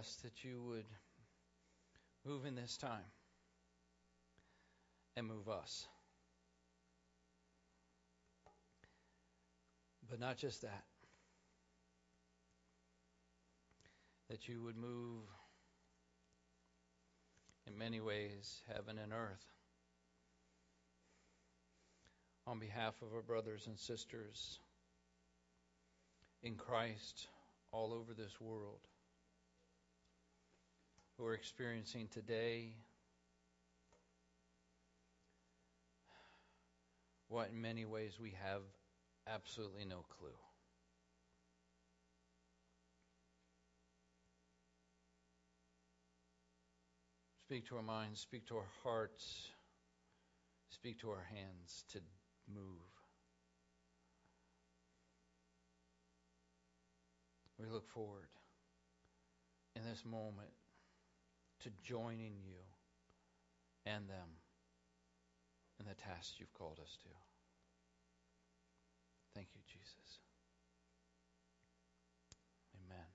ask that you would move in this time and move us. But not just that. That you would move in many ways heaven and earth on behalf of our brothers and sisters in Christ all over this world who are experiencing today what in many ways we have absolutely no clue. Speak to our minds, speak to our hearts, speak to our hands to move. We look forward in this moment to joining you and them in the task you've called us to. Thank you, Jesus. Amen.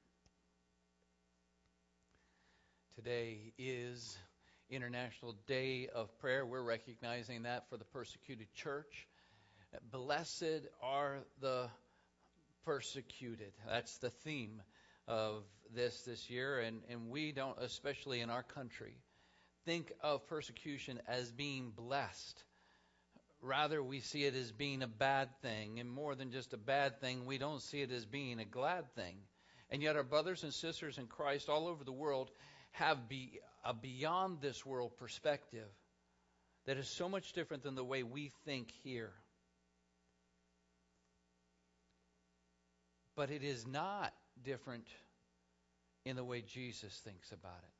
Today is International Day of Prayer. We're recognizing that for the persecuted church. Blessed are the persecuted. That's the theme of this this year, and, and we don't, especially in our country, think of persecution as being blessed. Rather, we see it as being a bad thing, and more than just a bad thing, we don't see it as being a glad thing. And yet, our brothers and sisters in Christ all over the world have be, a beyond this world perspective that is so much different than the way we think here. But it is not different in the way Jesus thinks about it.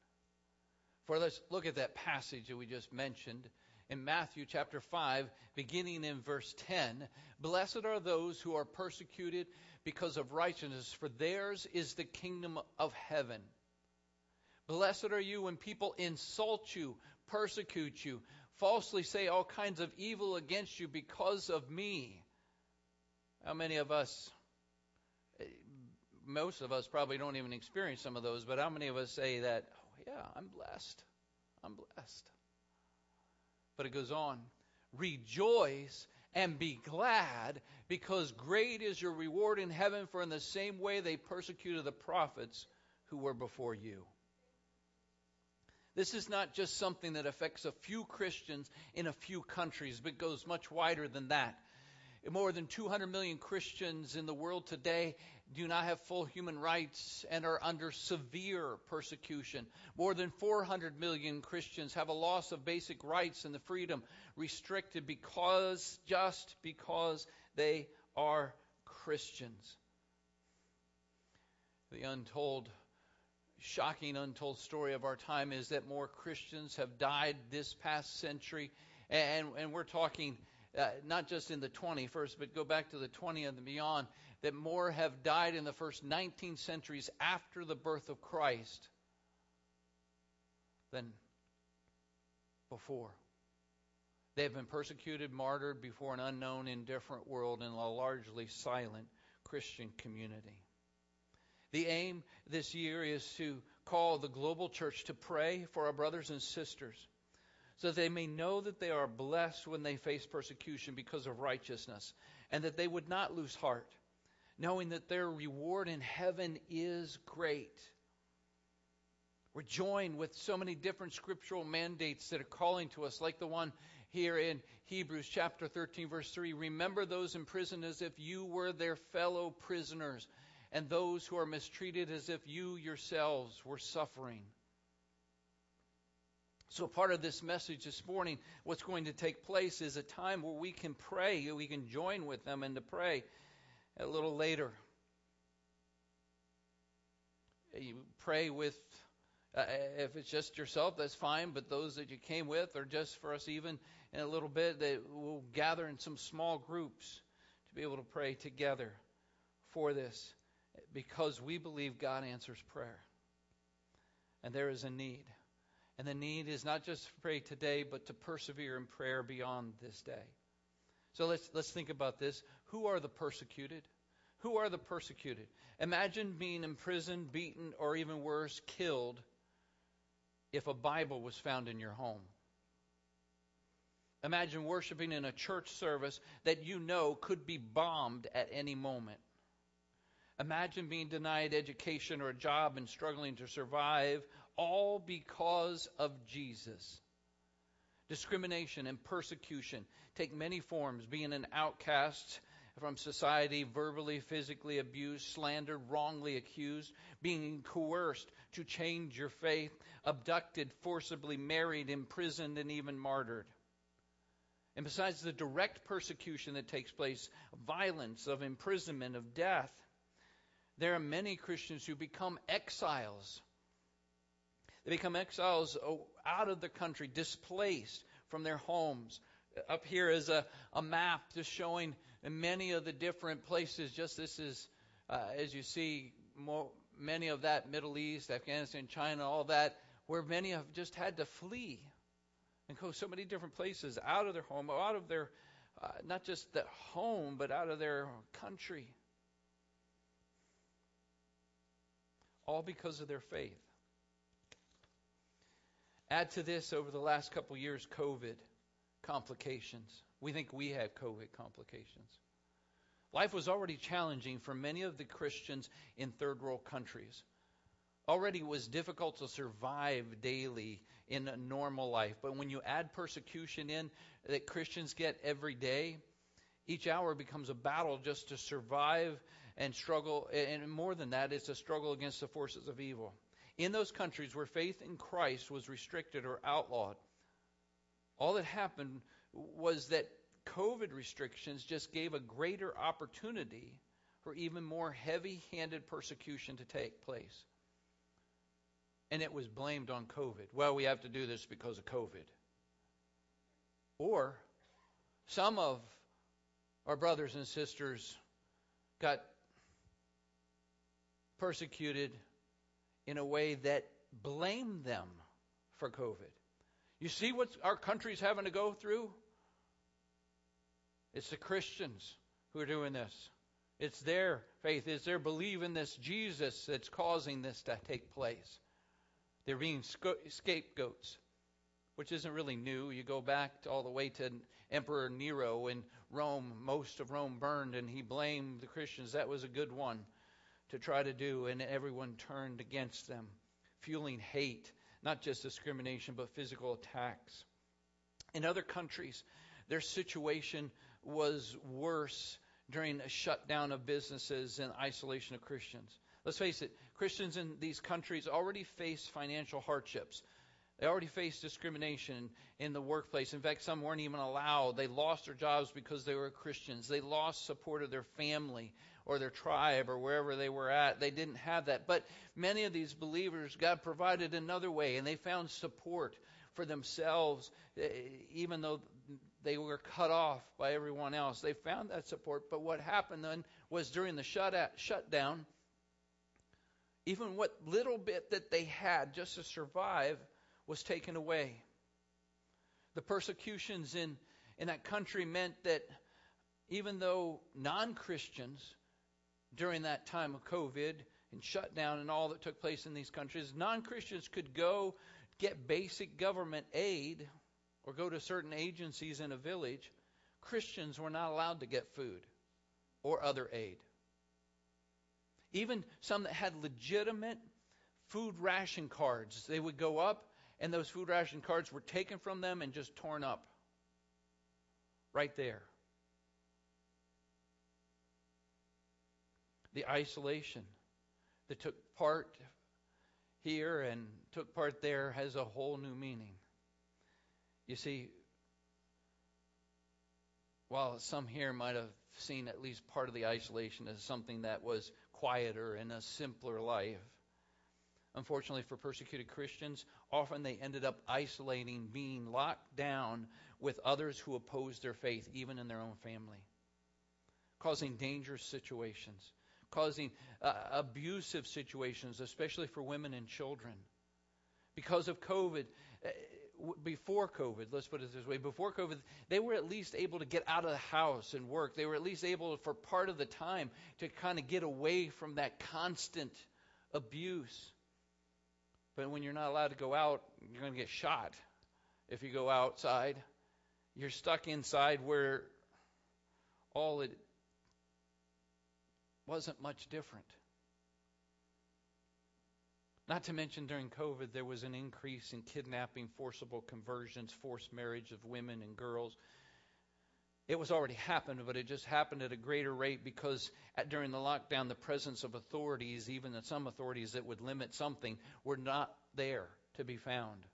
For let's look at that passage that we just mentioned in Matthew chapter 5, beginning in verse 10. Blessed are those who are persecuted because of righteousness, for theirs is the kingdom of heaven. Blessed are you when people insult you, persecute you, falsely say all kinds of evil against you because of me. How many of us most of us probably don't even experience some of those, but how many of us say that, oh, yeah, I'm blessed? I'm blessed. But it goes on rejoice and be glad because great is your reward in heaven, for in the same way they persecuted the prophets who were before you. This is not just something that affects a few Christians in a few countries, but goes much wider than that. More than 200 million Christians in the world today do not have full human rights and are under severe persecution. More than 400 million Christians have a loss of basic rights and the freedom restricted because, just because they are Christians. The untold, shocking, untold story of our time is that more Christians have died this past century, and, and we're talking uh, not just in the 21st, but go back to the 20th and beyond, that more have died in the first 19 centuries after the birth of Christ than before. They have been persecuted, martyred before an unknown, indifferent world in a largely silent Christian community. The aim this year is to call the global church to pray for our brothers and sisters so that they may know that they are blessed when they face persecution because of righteousness, and that they would not lose heart, knowing that their reward in heaven is great. We're joined with so many different scriptural mandates that are calling to us, like the one here in Hebrews chapter 13, verse 3. Remember those in prison as if you were their fellow prisoners, and those who are mistreated as if you yourselves were suffering. So, part of this message this morning, what's going to take place is a time where we can pray, we can join with them and to pray a little later. You pray with, uh, if it's just yourself, that's fine, but those that you came with, or just for us, even in a little bit, that we'll gather in some small groups to be able to pray together for this because we believe God answers prayer. And there is a need. And the need is not just to pray today, but to persevere in prayer beyond this day. So let's, let's think about this. Who are the persecuted? Who are the persecuted? Imagine being imprisoned, beaten, or even worse, killed if a Bible was found in your home. Imagine worshiping in a church service that you know could be bombed at any moment. Imagine being denied education or a job and struggling to survive, all because of Jesus. Discrimination and persecution take many forms, being an outcast from society, verbally, physically abused, slandered, wrongly accused, being coerced to change your faith, abducted, forcibly married, imprisoned, and even martyred. And besides the direct persecution that takes place, violence, of imprisonment, of death, there are many Christians who become exiles. They become exiles out of the country, displaced from their homes. Up here is a, a map just showing many of the different places. Just this is, uh, as you see, more, many of that Middle East, Afghanistan, China, all that, where many have just had to flee and go so many different places out of their home, out of their, uh, not just the home, but out of their country. all because of their faith. Add to this over the last couple years COVID complications. We think we have COVID complications. Life was already challenging for many of the Christians in third world countries. Already was difficult to survive daily in a normal life. But when you add persecution in that Christians get every day, each hour becomes a battle just to survive and struggle, and more than that, it's a struggle against the forces of evil. In those countries where faith in Christ was restricted or outlawed, all that happened was that COVID restrictions just gave a greater opportunity for even more heavy handed persecution to take place. And it was blamed on COVID. Well, we have to do this because of COVID. Or some of our brothers and sisters got persecuted in a way that blamed them for COVID. You see what our country's having to go through? It's the Christians who are doing this. It's their faith, it's their belief in this Jesus that's causing this to take place. They're being scapegoats, which isn't really new. You go back all the way to Emperor Nero in Rome. Most of Rome burned, and he blamed the Christians. That was a good one to try to do, and everyone turned against them, fueling hate, not just discrimination, but physical attacks. In other countries, their situation was worse during a shutdown of businesses and isolation of Christians. Let's face it, Christians in these countries already face financial hardships. They already faced discrimination in the workplace. In fact, some weren't even allowed. They lost their jobs because they were Christians. They lost support of their family or their tribe or wherever they were at. They didn't have that. But many of these believers, God provided another way, and they found support for themselves, eh, even though they were cut off by everyone else. They found that support. But what happened then was during the shut shutdown, even what little bit that they had just to survive was taken away. The persecutions in, in that country meant that even though non Christians during that time of COVID and shutdown and all that took place in these countries, non Christians could go get basic government aid or go to certain agencies in a village. Christians were not allowed to get food or other aid. Even some that had legitimate food ration cards, they would go up and those food ration cards were taken from them and just torn up right there. the isolation that took part here and took part there has a whole new meaning. You see, while some here might have seen at least part of the isolation as something that was quieter and a simpler life, unfortunately for persecuted Christians, often they ended up isolating, being locked down with others who opposed their faith, even in their own family, causing dangerous situations causing uh, abusive situations, especially for women and children. Because of COVID, uh, before COVID, let's put it this way, before COVID, they were at least able to get out of the house and work. They were at least able, for part of the time, to kind of get away from that constant abuse. But when you're not allowed to go out, you're going to get shot if you go outside. You're stuck inside where all it wasn't much different. Not to mention during COVID, there was an increase in kidnapping, forcible conversions, forced marriage of women and girls. It was already happened, but it just happened at a greater rate because at, during the lockdown, the presence of authorities, even some authorities that would limit something, were not there to be found.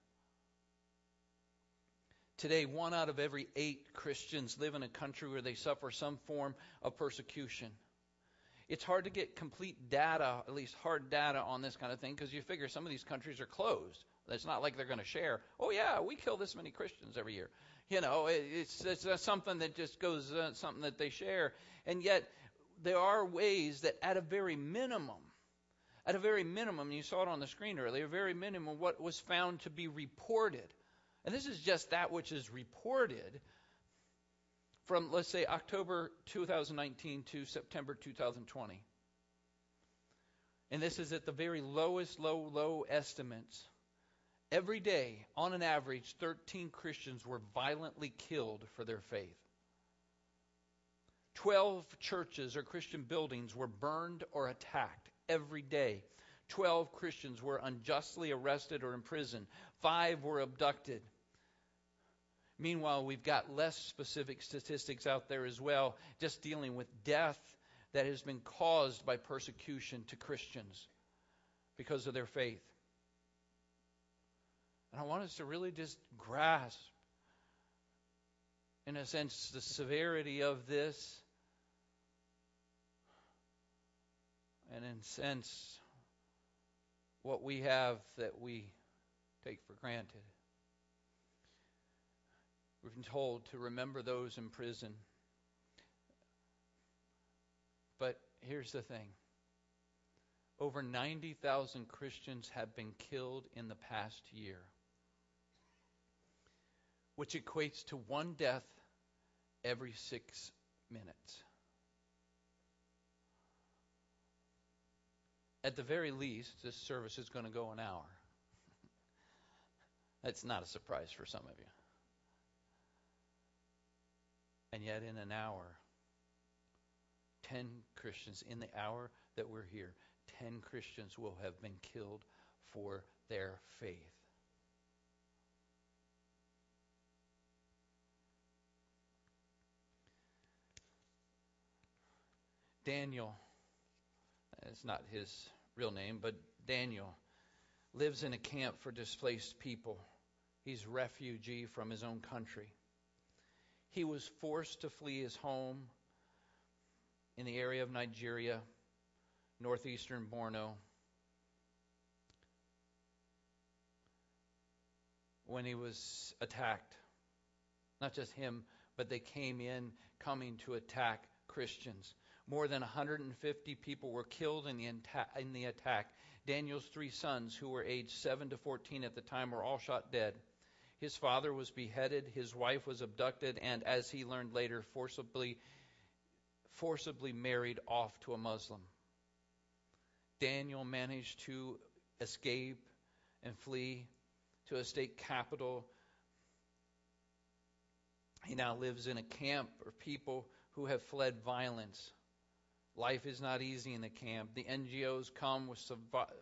Today, one out of every eight Christians live in a country where they suffer some form of persecution. It's hard to get complete data, at least hard data on this kind of thing, because you figure some of these countries are closed. It's not like they're going to share. Oh yeah, we kill this many Christians every year. You know, it's, it's something that just goes uh, something that they share, and yet there are ways that, at a very minimum, at a very minimum, you saw it on the screen earlier, very minimum, what was found to be reported, and this is just that which is reported from, let's say, October 2019 to September 2020. And this is at the very lowest, low, low estimates. Every day, on an average, 13 Christians were violently killed for their faith. 12 churches or Christian buildings were burned or attacked every day. 12 Christians were unjustly arrested or imprisoned. Five were abducted. Meanwhile, we've got less specific statistics out there as well, just dealing with death that has been caused by persecution to Christians because of their faith. And I want us to really just grasp, in a sense, the severity of this. And in sense, what we have that we take for granted. We've been told to remember those in prison. But here's the thing over 90,000 Christians have been killed in the past year, which equates to one death every six minutes. At the very least, this service is going to go an hour. That's not a surprise for some of you. And yet, in an hour, 10 Christians, in the hour that we're here, 10 Christians will have been killed for their faith. Daniel, it's not his real name, but Daniel lives in a camp for displaced people. He's refugee from his own country. He was forced to flee his home in the area of Nigeria, northeastern Borno, when he was attacked. Not just him, but they came in coming to attack Christians. More than 150 people were killed in the, in the attack. Daniel's three sons, who were aged 7 to 14 at the time, were all shot dead. His father was beheaded, his wife was abducted, and as he learned later, forcibly forcibly married off to a Muslim. Daniel managed to escape and flee to a state capital. He now lives in a camp of people who have fled violence. Life is not easy in the camp. The NGOs come with,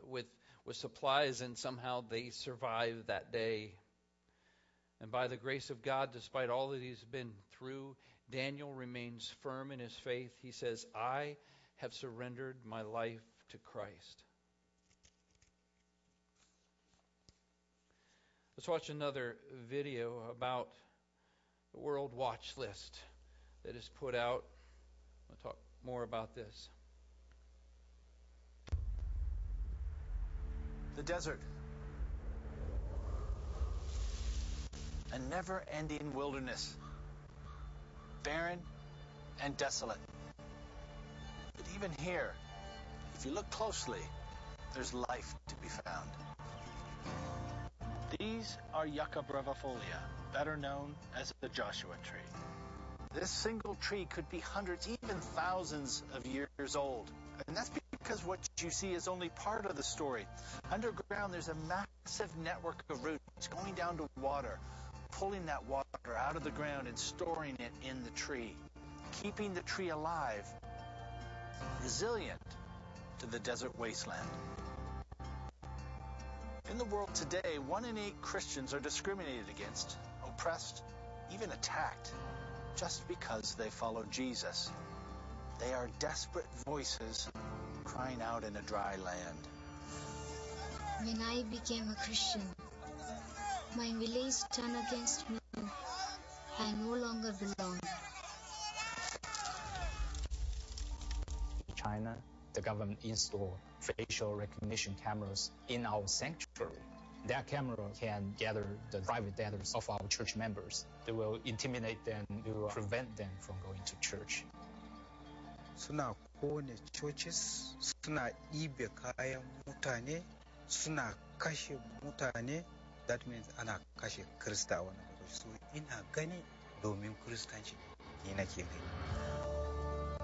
with, with supplies, and somehow they survive that day. And by the grace of God, despite all that he's been through, Daniel remains firm in his faith. He says, I have surrendered my life to Christ. Let's watch another video about the World Watch List that is put out. I'll talk more about this. The desert a never ending wilderness, barren and desolate. But even here, if you look closely, there's life to be found. These are Yucca brevifolia, better known as the Joshua tree. This single tree could be hundreds, even thousands of years old. And that's because what you see is only part of the story. Underground, there's a massive network of roots going down to water, pulling that water out of the ground and storing it in the tree, keeping the tree alive, resilient to the desert wasteland. In the world today, one in eight Christians are discriminated against, oppressed, even attacked, just because they follow Jesus. They are desperate voices crying out in a dry land. When I became a Christian, my village turned against me. I no longer belong. In China, the government installed facial recognition cameras in our sanctuary. That camera can gather the private data of our church members. They will intimidate them, they will prevent them from going to church. suna kone churches suna ɗibe kayan mutane suna kashe mutane that means ana kashe krista a wani lokaci so ina gani domin kristanci ni nake gani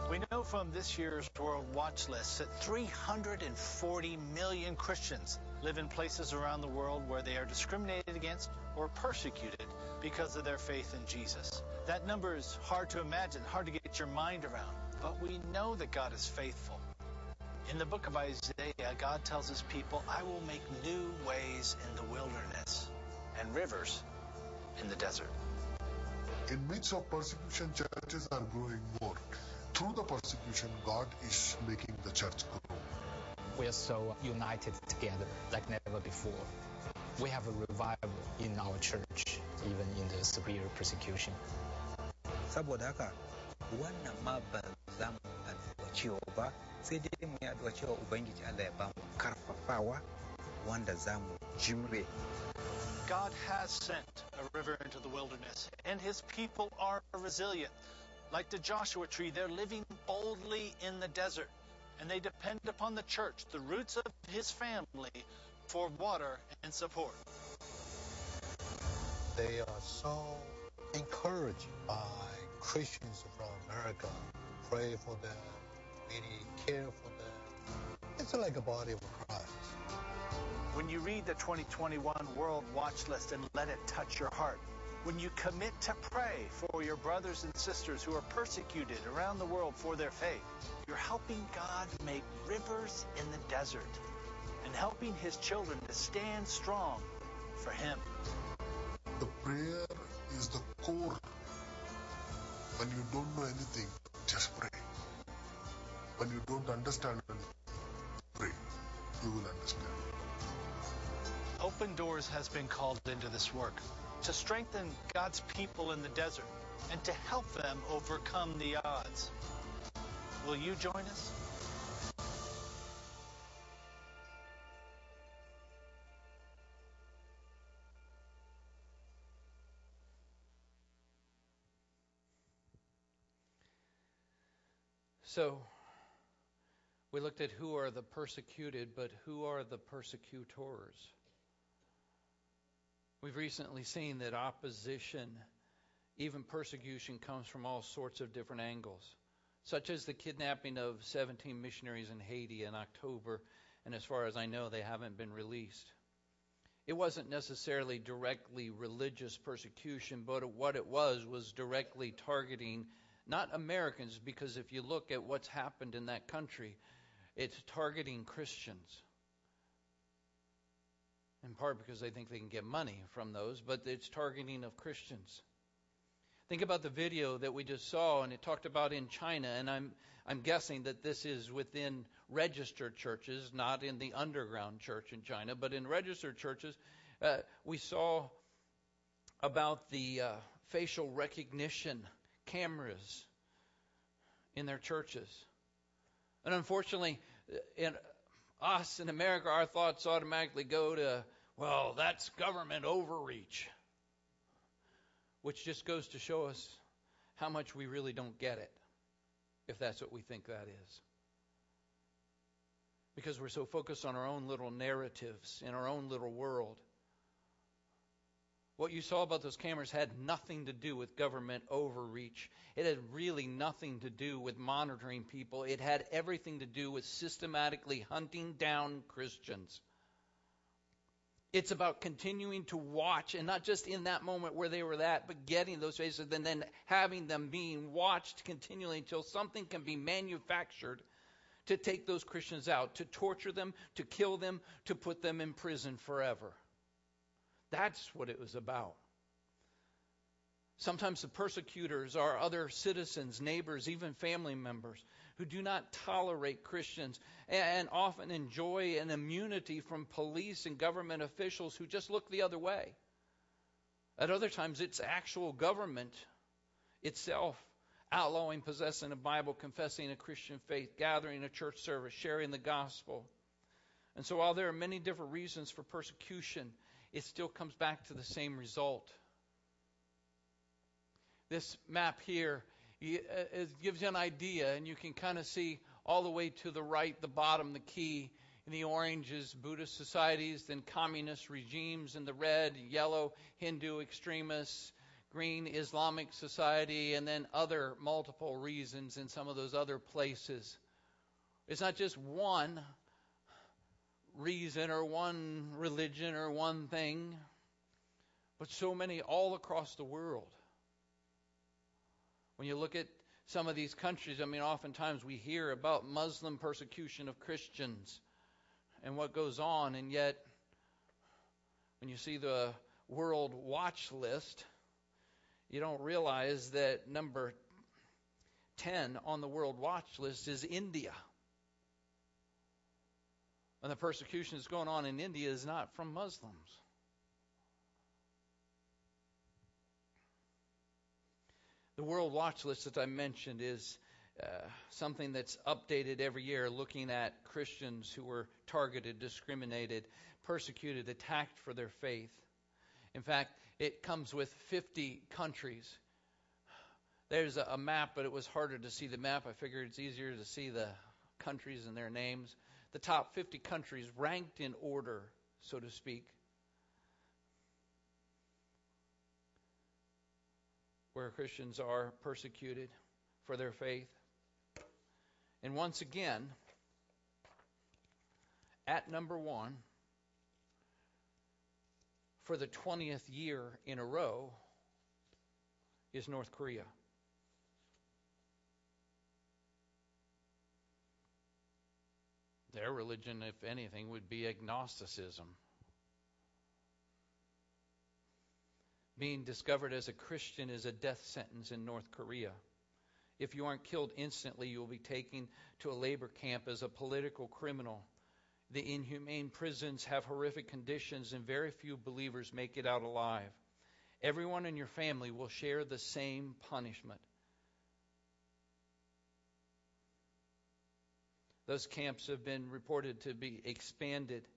We know from this year's World Watch List that 340 million Christians live in places around the world where they are discriminated against or persecuted because of their faith in Jesus. That number is hard to imagine, hard to get your mind around, but we know that God is faithful. In the book of Isaiah, God tells his people, I will make new ways in the wilderness and rivers in the desert. In midst of persecution, churches are growing more. Through the persecution, God is making the church grow. We are so united together like never before. We have a revival in our church, even in the severe persecution. saboda haka wannan ma ba za mu addu'a cewa ba sai dai mu yi addu'a cewa ubangiji Allah ya ba mu karfafawa wanda za mu jimre God has sent a river into the wilderness, and his people are resilient. Like the Joshua tree, they're living boldly in the desert, and they depend upon the church, the roots of his family, for water and support. They are so encouraged by Christians from America. Pray for them, really care for them. It's like a body of Christ. When you read the 2021 World Watch List and let it touch your heart, when you commit to pray for your brothers and sisters who are persecuted around the world for their faith, you're helping God make rivers in the desert and helping his children to stand strong for him. The prayer is the core. When you don't know anything, just pray. When you don't understand anything, pray. You will understand. Open Doors has been called into this work to strengthen God's people in the desert and to help them overcome the odds. Will you join us? So, we looked at who are the persecuted, but who are the persecutors? We've recently seen that opposition, even persecution, comes from all sorts of different angles, such as the kidnapping of 17 missionaries in Haiti in October, and as far as I know, they haven't been released. It wasn't necessarily directly religious persecution, but what it was was directly targeting not Americans, because if you look at what's happened in that country, it's targeting Christians. In part because they think they can get money from those, but it's targeting of Christians. Think about the video that we just saw, and it talked about in China, and I'm I'm guessing that this is within registered churches, not in the underground church in China, but in registered churches. Uh, we saw about the uh, facial recognition cameras in their churches. And unfortunately, in us in America, our thoughts automatically go to, well, that's government overreach, which just goes to show us how much we really don't get it, if that's what we think that is. Because we're so focused on our own little narratives in our own little world. What you saw about those cameras had nothing to do with government overreach. It had really nothing to do with monitoring people. It had everything to do with systematically hunting down Christians. It's about continuing to watch, and not just in that moment where they were at, but getting those faces and then having them being watched continually until something can be manufactured to take those Christians out, to torture them, to kill them, to put them in prison forever. That's what it was about. Sometimes the persecutors are other citizens, neighbors, even family members who do not tolerate Christians and often enjoy an immunity from police and government officials who just look the other way. At other times, it's actual government itself outlawing possessing a Bible, confessing a Christian faith, gathering a church service, sharing the gospel. And so, while there are many different reasons for persecution, it still comes back to the same result. This map here uh, gives you an idea, and you can kind of see all the way to the right, the bottom, the key. In the orange is Buddhist societies, then communist regimes. In the red, yellow, Hindu extremists. Green, Islamic society, and then other multiple reasons in some of those other places. It's not just one reason or one religion or one thing, but so many all across the world. When you look at some of these countries, I mean, oftentimes we hear about Muslim persecution of Christians and what goes on, and yet when you see the World Watch List, you don't realize that number 10 on the World Watch List is India. And the persecution that's going on in India is not from Muslims. The World Watch List that I mentioned is uh, something that's updated every year looking at Christians who were targeted, discriminated, persecuted, attacked for their faith. In fact, it comes with 50 countries. There's a, a map, but it was harder to see the map. I figured it's easier to see the countries and their names the top 50 countries ranked in order, so to speak, where Christians are persecuted for their faith. And once again, at number one, for the 20th year in a row, is North Korea. Their religion, if anything, would be agnosticism. Being discovered as a Christian is a death sentence in North Korea. If you aren't killed instantly, you will be taken to a labor camp as a political criminal. The inhumane prisons have horrific conditions, and very few believers make it out alive. Everyone in your family will share the same punishment. Those camps have been reported to be expanded.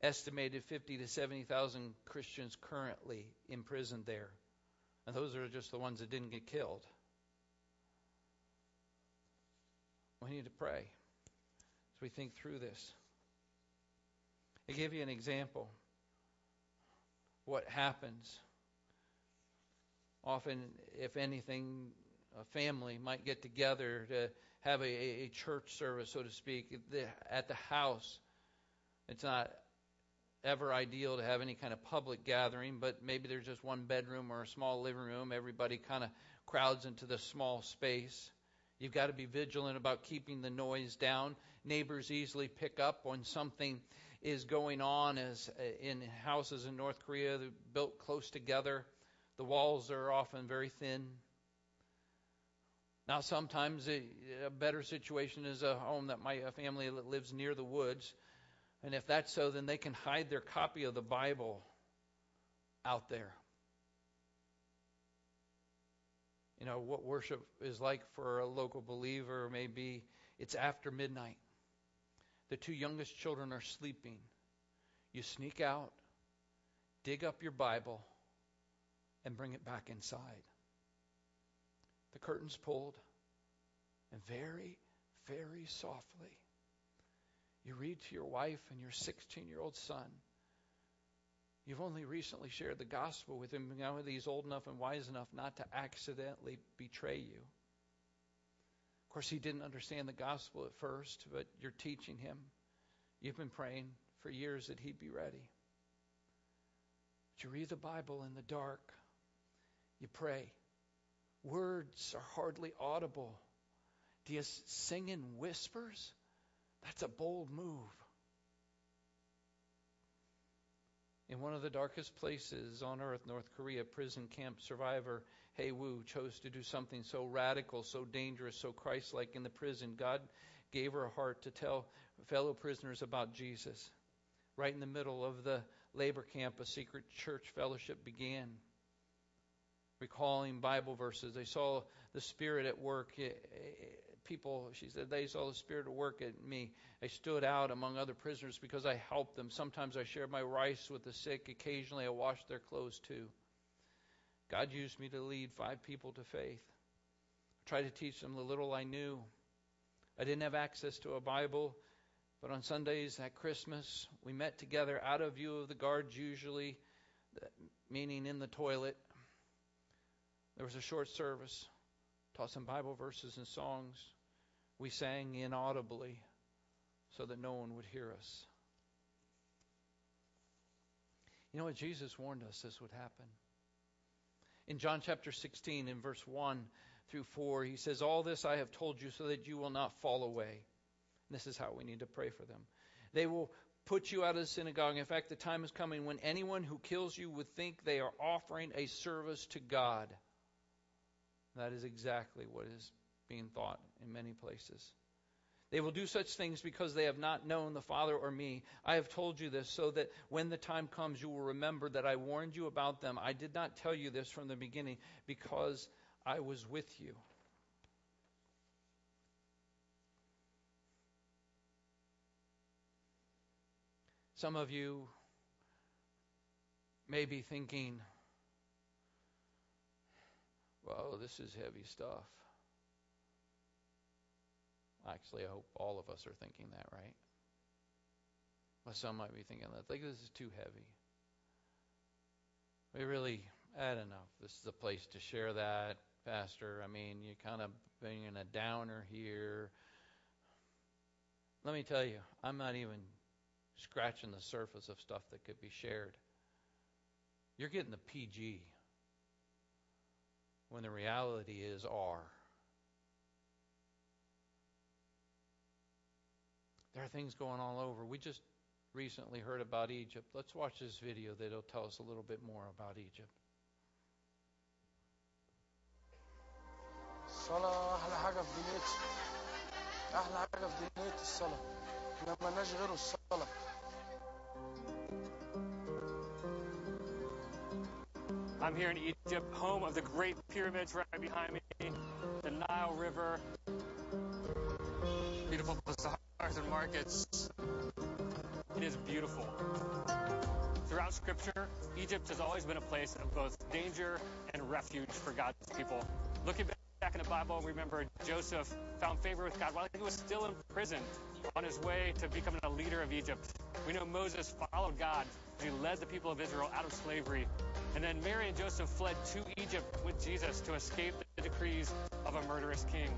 Estimated 50 to 70,000 Christians currently imprisoned there. And those are just the ones that didn't get killed. We need to pray as we think through this. I give you an example. What happens? Often, if anything, a family might get together to have a, a church service, so to speak, at the house. It's not ever ideal to have any kind of public gathering, but maybe there's just one bedroom or a small living room. Everybody kind of crowds into the small space. You've got to be vigilant about keeping the noise down. Neighbors easily pick up when something is going on as uh, in houses in North Korea they're built close together. The walls are often very thin. Now, sometimes a, a better situation is a home that my a family that lives near the woods, and if that's so, then they can hide their copy of the Bible out there. You know what worship is like for a local believer. Maybe it's after midnight. The two youngest children are sleeping. You sneak out, dig up your Bible, and bring it back inside the curtains pulled, and very, very softly, you read to your wife and your 16 year old son. You've only recently shared the gospel with him. Now he's old enough and wise enough not to accidentally betray you. Of course, he didn't understand the gospel at first, but you're teaching him. You've been praying for years that he'd be ready. But you read the Bible in the dark. You pray. Words are hardly audible. Do you sing in whispers? That's a bold move. In one of the darkest places on earth, North Korea, prison camp survivor Hae Woo chose to do something so radical, so dangerous, so Christ like in the prison. God gave her a heart to tell fellow prisoners about Jesus. Right in the middle of the labor camp, a secret church fellowship began. Recalling Bible verses, they saw the Spirit at work people, she said, they saw the Spirit at work at me. I stood out among other prisoners because I helped them. Sometimes I shared my rice with the sick. Occasionally I washed their clothes too. God used me to lead five people to faith. I tried to teach them the little I knew. I didn't have access to a Bible, but on Sundays at Christmas, we met together out of view of the guards, usually, meaning in the toilet. There was a short service, taught some Bible verses and songs. We sang inaudibly so that no one would hear us. You know what? Jesus warned us this would happen. In John chapter 16, in verse 1 through 4, he says, All this I have told you so that you will not fall away. And this is how we need to pray for them. They will put you out of the synagogue. In fact, the time is coming when anyone who kills you would think they are offering a service to God. That is exactly what is being thought in many places. They will do such things because they have not known the Father or me. I have told you this so that when the time comes, you will remember that I warned you about them. I did not tell you this from the beginning because I was with you. Some of you may be thinking, well, this is heavy stuff. Actually, I hope all of us are thinking that, right? But some might be thinking that. Think this is too heavy. We really had enough. This is a place to share that, Pastor. I mean, you're kind of being a downer here. Let me tell you, I'm not even scratching the surface of stuff that could be shared. You're getting the PG when the reality is R. There are things going all over. We just recently heard about Egypt. Let's watch this video that'll tell us a little bit more about Egypt. الصلاة أحلى حاجة في دنيتي أحلى حاجة في دنيتي الصلاة ما ملناش غيره الصلاة I'm here in Egypt, home of the Great Pyramids right behind me, the Nile River, beautiful bazaars and markets. It is beautiful. Throughout Scripture, Egypt has always been a place of both danger and refuge for God's people. Looking back in the Bible, remember Joseph found favor with God while he was still in prison on his way to becoming a leader of Egypt. We know Moses followed God as he led the people of Israel out of slavery. And then Mary and Joseph fled to Egypt with Jesus to escape the decrees of a murderous king.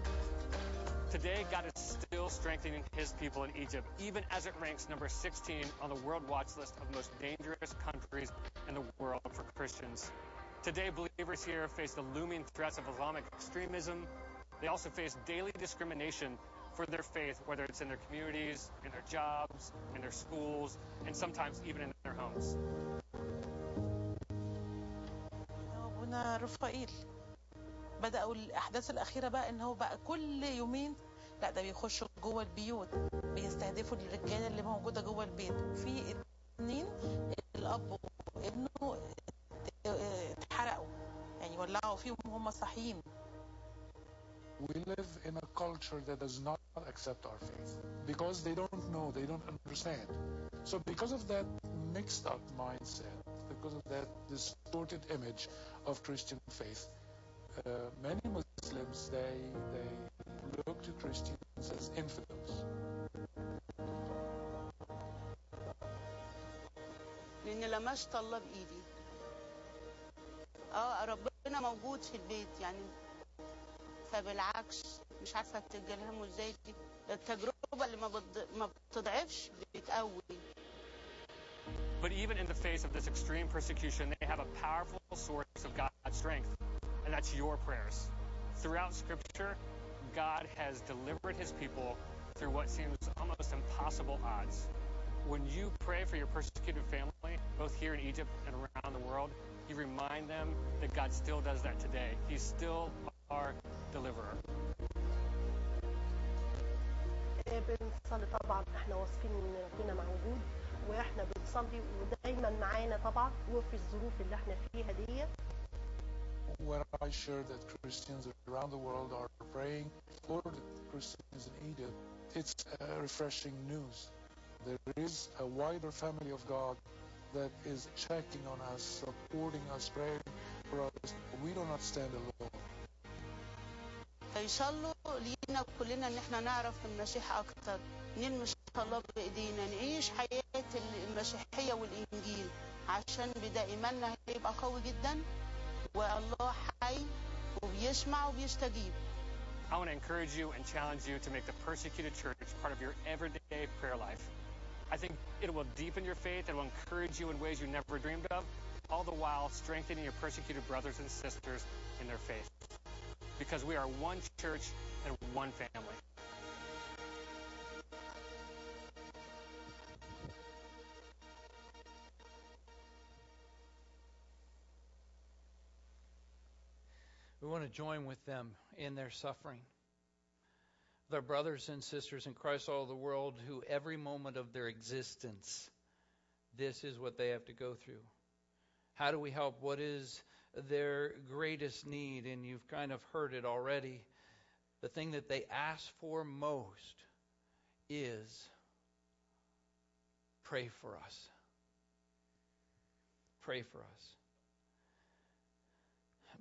Today, God is still strengthening his people in Egypt, even as it ranks number 16 on the World Watch list of most dangerous countries in the world for Christians. Today, believers here face the looming threats of Islamic extremism. They also face daily discrimination for their faith, whether it's in their communities, in their jobs, in their schools, and sometimes even in their homes. ابونا رفائيل بدأوا الأحداث الأخيرة بقى إن هو بقى كل يومين لا ده بيخشوا جوه البيوت بيستهدفوا الرجالة اللي موجودة جوه البيت في اتنين الأب وابنه اتحرقوا يعني ولعوا فيهم وهم صاحيين We live in a culture that does not accept our faith because they don't know, they don't understand. So, because of that mixed up mindset, because of that distorted image of Christian faith, uh, many Muslims they they look to Christians as infidels. إن لمست الله بإيدي اه ربنا موجود في البيت يعني فبالعكس مش عارفة تتجلهموا ازاي دي التجربة اللي ما, بتض... ما بتضعفش بتقوي But even in the face of this extreme persecution, they have a powerful source of God's strength, and that's your prayers. Throughout Scripture, God has delivered his people through what seems almost impossible odds. When you pray for your persecuted family, both here in Egypt and around the world, you remind them that God still does that today. He's still our deliverer. بنصلي طبعا احنا واثقين ان ربنا موجود واحنا بنصلي ودايما معانا طبعا وفي الظروف اللي احنا فيها ديت When I share that Christians around the world are praying for the Christians in Egypt, it's uh, refreshing news. There is a wider family of God that is checking on us, supporting us, praying for us. We do not stand alone. فيصلوا لينا كلنا ان احنا نعرف المسيح اكتر نلمس الله بايدينا نعيش حياة المسيحية والانجيل عشان بدا ايماننا هيبقى قوي جدا والله حي وبيسمع وبيستجيب I want to encourage you and challenge you to make the persecuted church part of your everyday prayer life. I think it will deepen your faith, it will encourage you in ways you never dreamed of, all the while strengthening your persecuted brothers and sisters in their faith. Because we are one church and one family. Want to join with them in their suffering. Their brothers and sisters in Christ all over the world who every moment of their existence, this is what they have to go through. How do we help? What is their greatest need? And you've kind of heard it already. The thing that they ask for most is pray for us. Pray for us.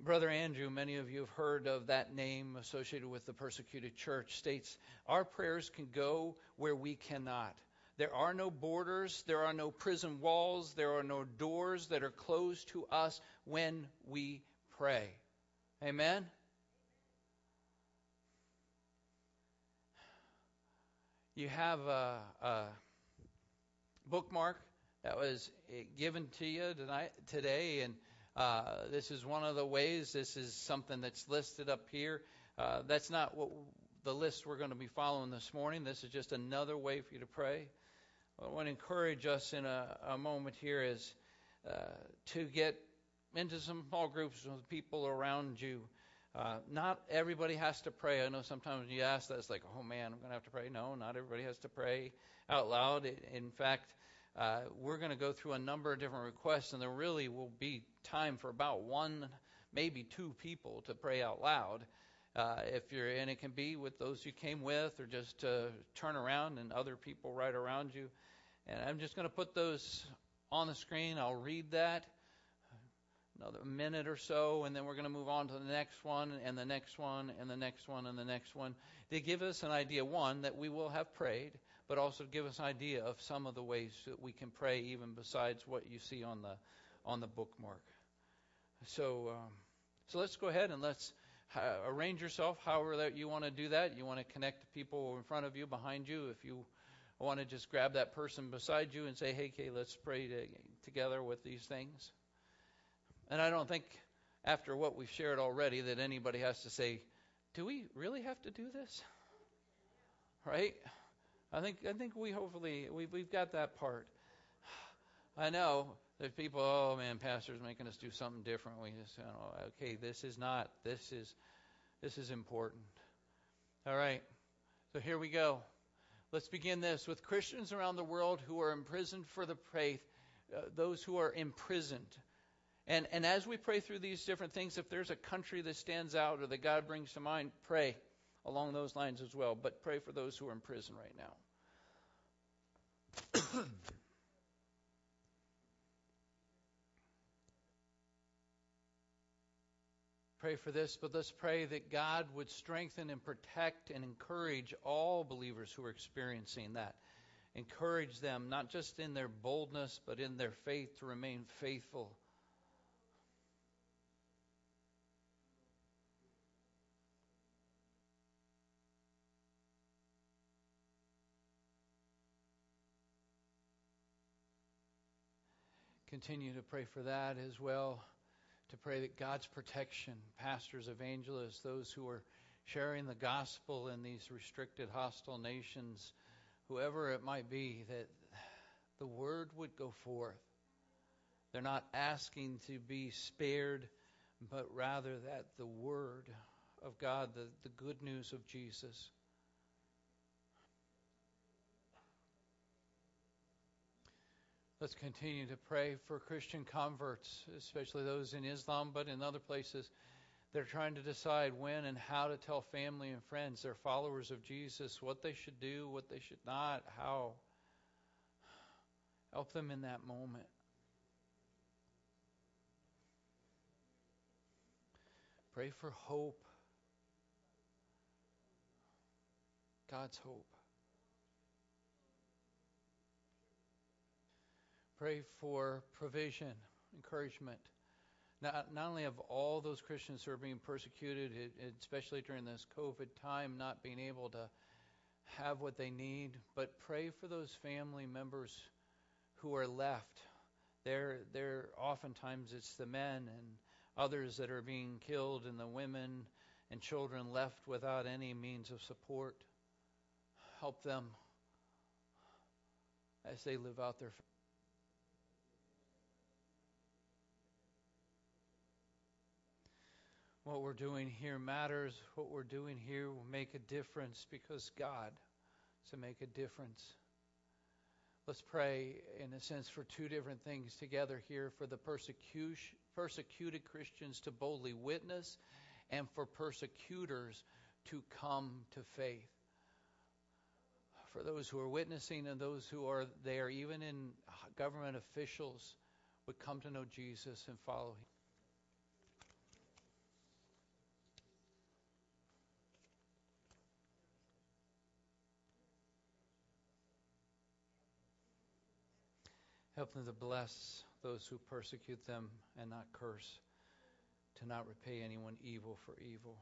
Brother Andrew, many of you have heard of that name associated with the persecuted church, states our prayers can go where we cannot. There are no borders, there are no prison walls, there are no doors that are closed to us when we pray. Amen? You have a, a bookmark that was given to you tonight, today, and uh, this is one of the ways. This is something that's listed up here. Uh, that's not what the list we're going to be following this morning. This is just another way for you to pray. What I want to encourage us in a, a moment here is uh, to get into some small groups with people around you. Uh, not everybody has to pray. I know sometimes when you ask that, it's like, oh man, I'm going to have to pray. No, not everybody has to pray out loud. In fact, uh, we're going to go through a number of different requests, and there really will be time for about one, maybe two people to pray out loud. Uh, if you're, and it can be with those you came with, or just to turn around and other people right around you. And I'm just going to put those on the screen. I'll read that another minute or so, and then we're going to move on to the next one, and the next one, and the next one, and the next one. They give us an idea, one, that we will have prayed, but also give us an idea of some of the ways that we can pray, even besides what you see on the on the bookmark. So, um, so let's go ahead and let's uh, arrange yourself however that you want to do that. You want to connect to people in front of you, behind you. If you want to just grab that person beside you and say, "Hey, Kay, let's pray to, together with these things." And I don't think, after what we've shared already, that anybody has to say, "Do we really have to do this?" Right? I think I think we hopefully we've we've got that part. I know there's people, oh man, pastor's making us do something different. We just, you know, okay, this is not. This is this is important. All right. So here we go. Let's begin this with Christians around the world who are imprisoned for the faith, uh, those who are imprisoned. And, and as we pray through these different things, if there's a country that stands out or that God brings to mind, pray along those lines as well. But pray for those who are in prison right now. pray for this, but let's pray that God would strengthen and protect and encourage all believers who are experiencing that. Encourage them, not just in their boldness, but in their faith, to remain faithful. Continue to pray for that as well. To pray that God's protection, pastors, evangelists, those who are sharing the gospel in these restricted, hostile nations, whoever it might be, that the word would go forth. They're not asking to be spared, but rather that the word of God, the, the good news of Jesus, Let's continue to pray for Christian converts, especially those in Islam, but in other places. They're trying to decide when and how to tell family and friends, they're followers of Jesus, what they should do, what they should not, how. Help them in that moment. Pray for hope. God's hope. Pray for provision, encouragement. Not, not only of all those Christians who are being persecuted, especially during this COVID time, not being able to have what they need, but pray for those family members who are left. There, there oftentimes it's the men and others that are being killed, and the women and children left without any means of support. Help them as they live out their What we're doing here matters. What we're doing here will make a difference because God to make a difference. Let's pray, in a sense, for two different things together here for the persecution, persecuted Christians to boldly witness and for persecutors to come to faith. For those who are witnessing and those who are there, even in government officials, would come to know Jesus and follow him. Help them to bless those who persecute them and not curse, to not repay anyone evil for evil,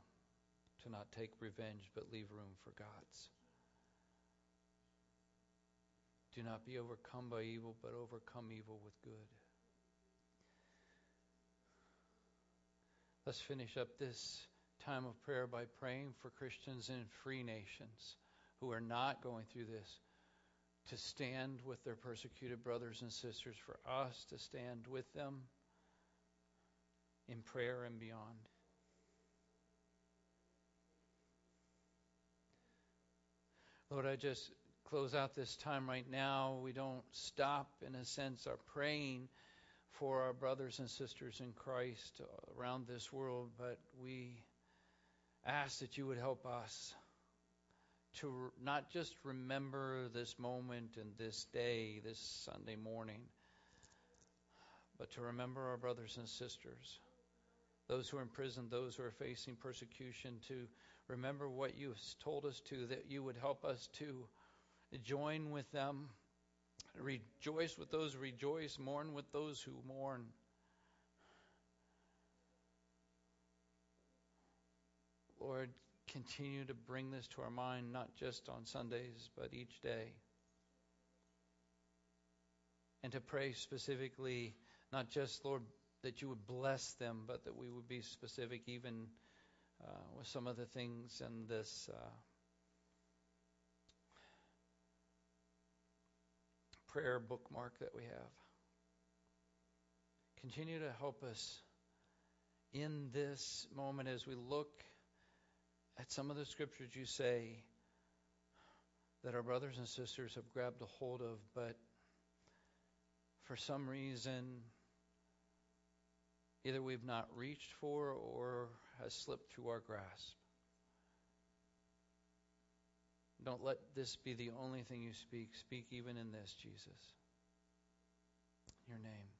to not take revenge but leave room for God's. Do not be overcome by evil, but overcome evil with good. Let's finish up this time of prayer by praying for Christians in free nations who are not going through this to stand with their persecuted brothers and sisters, for us to stand with them in prayer and beyond. Lord, I just close out this time right now. We don't stop, in a sense, our praying for our brothers and sisters in Christ around this world, but we ask that you would help us to not just remember this moment and this day, this Sunday morning, but to remember our brothers and sisters, those who are in prison, those who are facing persecution, to remember what you told us to, that you would help us to join with them, rejoice with those who rejoice, mourn with those who mourn. Lord, continue to bring this to our mind, not just on Sundays, but each day. And to pray specifically, not just, Lord, that you would bless them, but that we would be specific even uh, with some of the things in this uh, prayer bookmark that we have. Continue to help us in this moment as we look at some of the scriptures you say that our brothers and sisters have grabbed a hold of, but for some reason, either we've not reached for or has slipped through our grasp. Don't let this be the only thing you speak. Speak even in this, Jesus. In your name.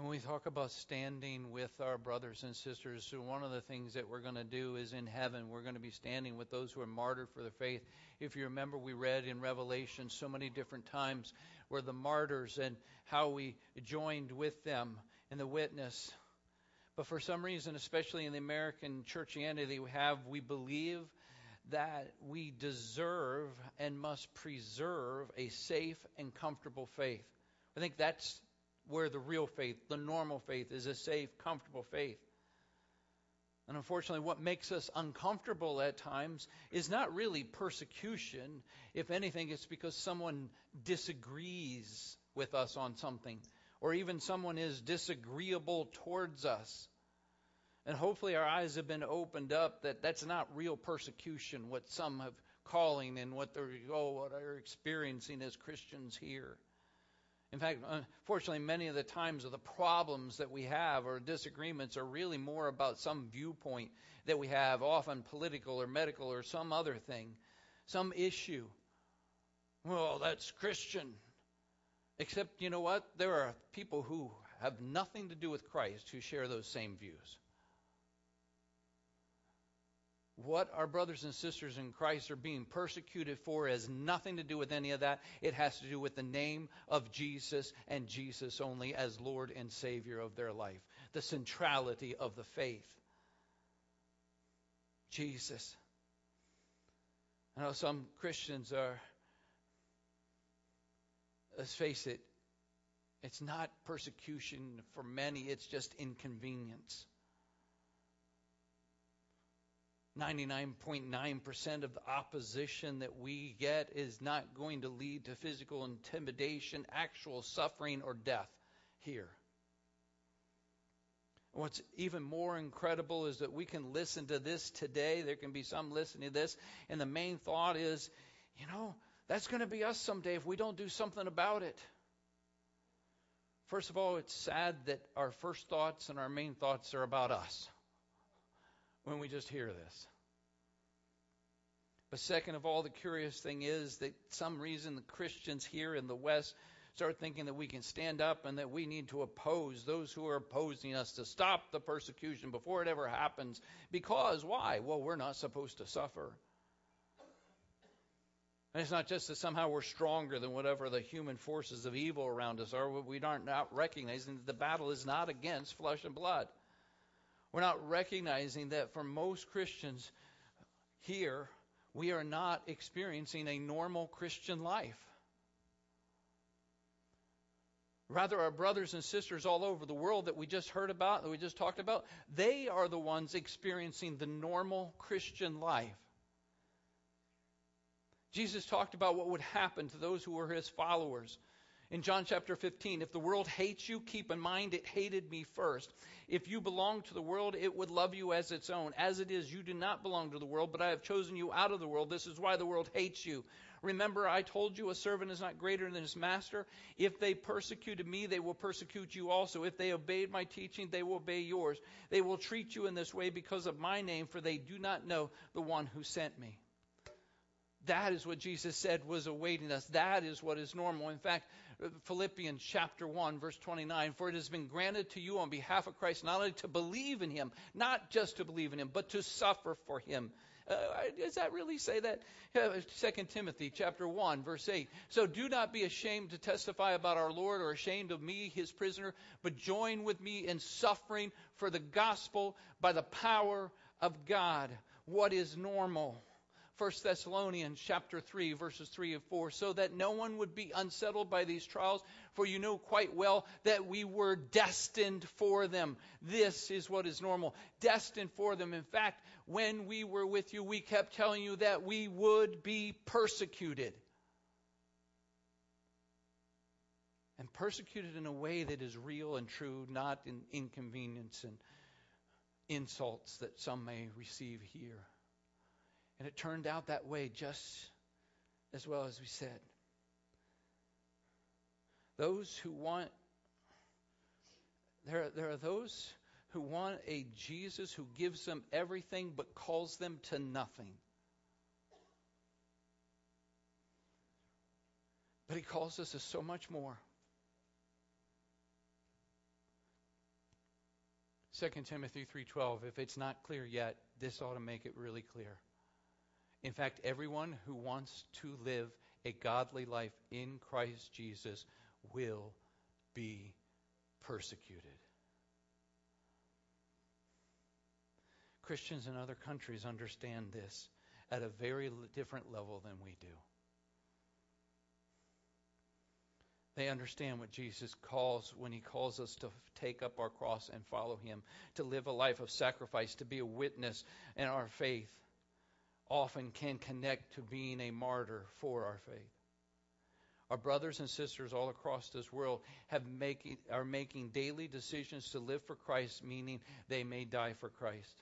When we talk about standing with our brothers and sisters, so one of the things that we're going to do is in heaven, we're going to be standing with those who are martyred for their faith. If you remember, we read in Revelation so many different times where the martyrs and how we joined with them in the witness. But for some reason, especially in the American churchianity we have, we believe that we deserve and must preserve a safe and comfortable faith. I think that's where the real faith, the normal faith, is a safe, comfortable faith. And unfortunately, what makes us uncomfortable at times is not really persecution. If anything, it's because someone disagrees with us on something, or even someone is disagreeable towards us. And hopefully, our eyes have been opened up that that's not real persecution, what some have calling and what they're oh, what are experiencing as Christians here. In fact, unfortunately, many of the times of the problems that we have or disagreements are really more about some viewpoint that we have, often political or medical or some other thing, some issue. Well, that's Christian. Except, you know what? There are people who have nothing to do with Christ who share those same views what our brothers and sisters in Christ are being persecuted for has nothing to do with any of that. It has to do with the name of Jesus and Jesus only as Lord and Savior of their life, the centrality of the faith. Jesus. I know some Christians are, let's face it, it's not persecution for many, it's just inconvenience. 99.9% of the opposition that we get is not going to lead to physical intimidation, actual suffering, or death here. What's even more incredible is that we can listen to this today. There can be some listening to this, and the main thought is, you know, that's going to be us someday if we don't do something about it. First of all, it's sad that our first thoughts and our main thoughts are about us when we just hear this. But second of all, the curious thing is that some reason the Christians here in the West start thinking that we can stand up and that we need to oppose those who are opposing us to stop the persecution before it ever happens. Because why? Well, we're not supposed to suffer. And it's not just that somehow we're stronger than whatever the human forces of evil around us are. We aren't not recognizing that the battle is not against flesh and blood. We're not recognizing that for most Christians here, we are not experiencing a normal Christian life. Rather, our brothers and sisters all over the world that we just heard about, that we just talked about, they are the ones experiencing the normal Christian life. Jesus talked about what would happen to those who were his followers. In John chapter 15, if the world hates you, keep in mind it hated me first. If you belong to the world, it would love you as its own. As it is, you do not belong to the world, but I have chosen you out of the world. This is why the world hates you. Remember, I told you a servant is not greater than his master. If they persecuted me, they will persecute you also. If they obeyed my teaching, they will obey yours. They will treat you in this way because of my name, for they do not know the one who sent me. That is what Jesus said was awaiting us. That is what is normal. In fact, Philippians chapter 1, verse 29 For it has been granted to you on behalf of Christ not only to believe in him, not just to believe in him, but to suffer for him. Uh, does that really say that? Uh, 2 Timothy chapter 1 verse 8. So do not be ashamed to testify about our Lord or ashamed of me, his prisoner, but join with me in suffering for the gospel by the power of God. What is normal? 1 Thessalonians chapter 3 verses 3 and 4 so that no one would be unsettled by these trials for you know quite well that we were destined for them. This is what is normal. Destined for them. In fact when we were with you we kept telling you that we would be persecuted. And persecuted in a way that is real and true not in inconvenience and insults that some may receive here and it turned out that way just as well as we said. Those who want, there, there are those who want a Jesus who gives them everything but calls them to nothing. But he calls us to so much more. 2 Timothy 3:12 if it's not clear yet this ought to make it really clear in fact everyone who wants to live a godly life in Christ Jesus will be persecuted. Christians in other countries understand this at a very different level than we do. They understand what Jesus calls when he calls us to take up our cross and follow him, to live a life of sacrifice, to be a witness, in our faith often can connect to being a martyr for our faith. Our brothers and sisters all across this world have making, are making daily decisions to live for Christ, meaning they may die for Christ.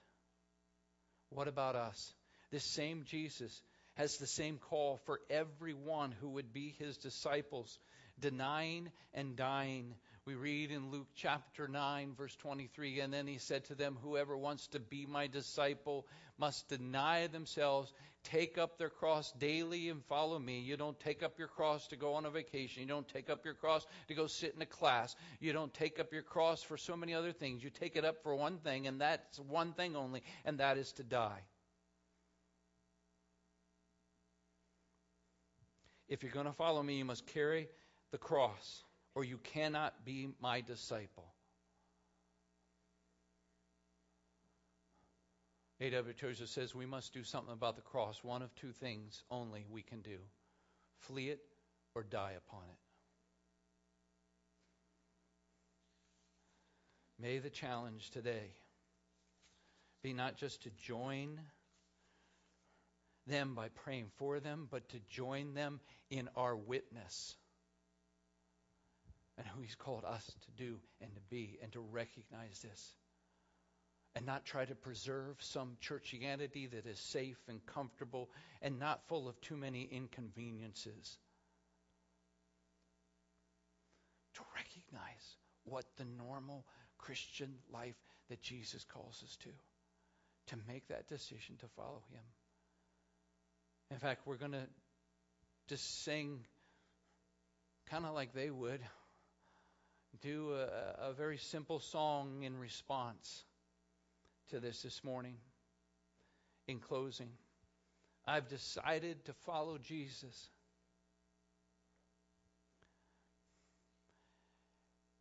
What about us? This same Jesus has the same call for everyone who would be his disciples denying and dying. We read in Luke chapter 9, verse 23, and then he said to them, Whoever wants to be my disciple must deny themselves, take up their cross daily, and follow me. You don't take up your cross to go on a vacation. You don't take up your cross to go sit in a class. You don't take up your cross for so many other things. You take it up for one thing, and that's one thing only, and that is to die. If you're going to follow me, you must carry the cross, or you cannot be my disciple. A.W. Tozer says we must do something about the cross. One of two things only we can do flee it or die upon it. May the challenge today be not just to join them by praying for them, but to join them in our witness and who He's called us to do and to be and to recognize this. And not try to preserve some churchianity that is safe and comfortable and not full of too many inconveniences. To recognize what the normal Christian life that Jesus calls us to. To make that decision to follow Him. In fact, we're going to just sing kind of like they would do a, a very simple song in response to this this morning. In closing, I've decided to follow Jesus.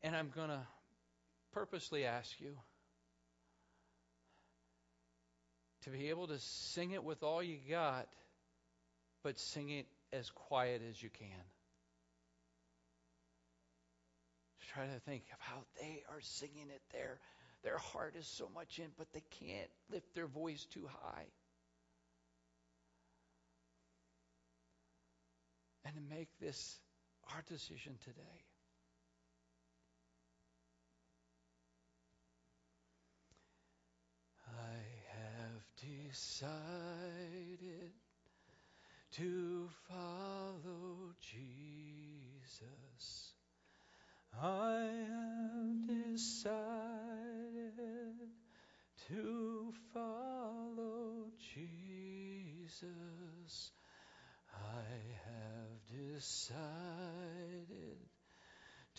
And I'm going to purposely ask you to be able to sing it with all you got, but sing it as quiet as you can. Try to think of how they are singing it there. Their heart is so much in, but they can't lift their voice too high. And to make this our decision today. I have decided to follow Jesus. I have decided to follow Jesus. I have decided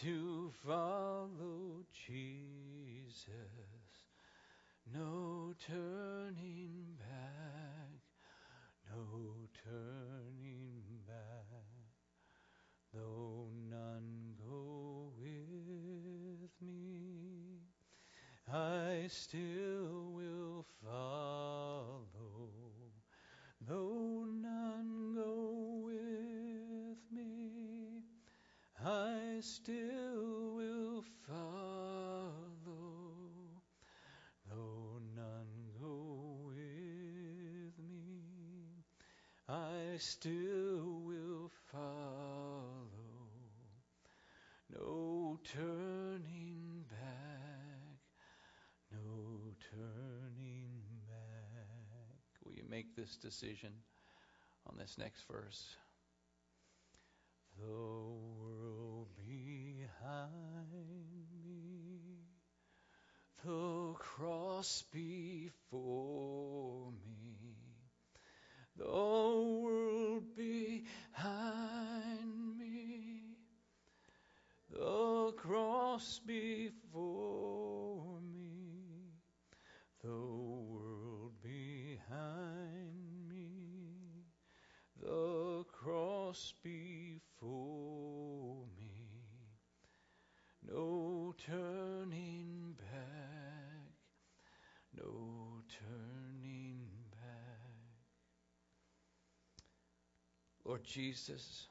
to follow Jesus. No turning back, no turning back, though none go I still will follow. Though none go with me, I still will follow. Though none go with me, I still decision on this next verse? The world behind me, the cross before Jesus,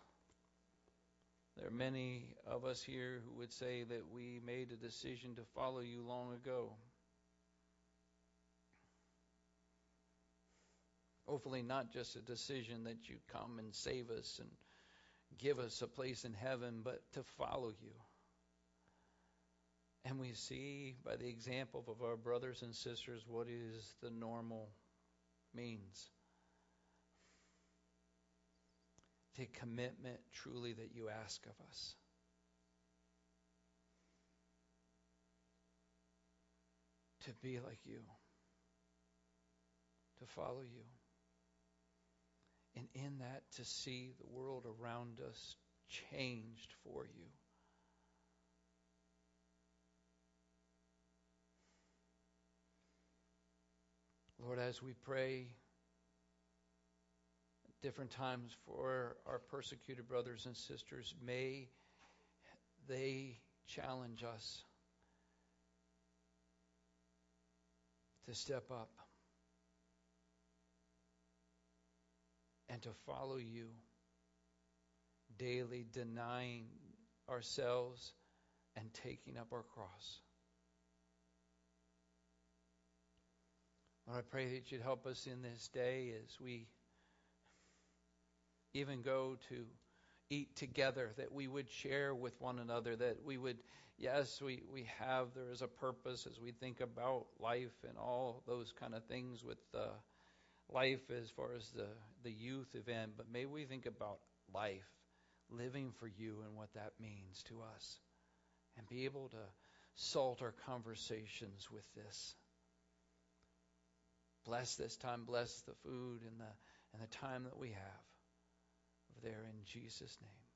there are many of us here who would say that we made a decision to follow you long ago. Hopefully, not just a decision that you come and save us and give us a place in heaven, but to follow you. And we see by the example of our brothers and sisters what is the normal means. The commitment truly that you ask of us. To be like you, to follow you and in that to see the world around us changed for you. Lord, as we pray different times for our persecuted brothers and sisters, may they challenge us to step up and to follow you daily, denying ourselves and taking up our cross. Lord, I pray that you'd help us in this day as we even go to eat together, that we would share with one another, that we would, yes, we, we have, there is a purpose as we think about life and all those kind of things with uh, life as far as the, the youth event, but may we think about life, living for you and what that means to us, and be able to salt our conversations with this. Bless this time, bless the food and the and the time that we have there in Jesus' name.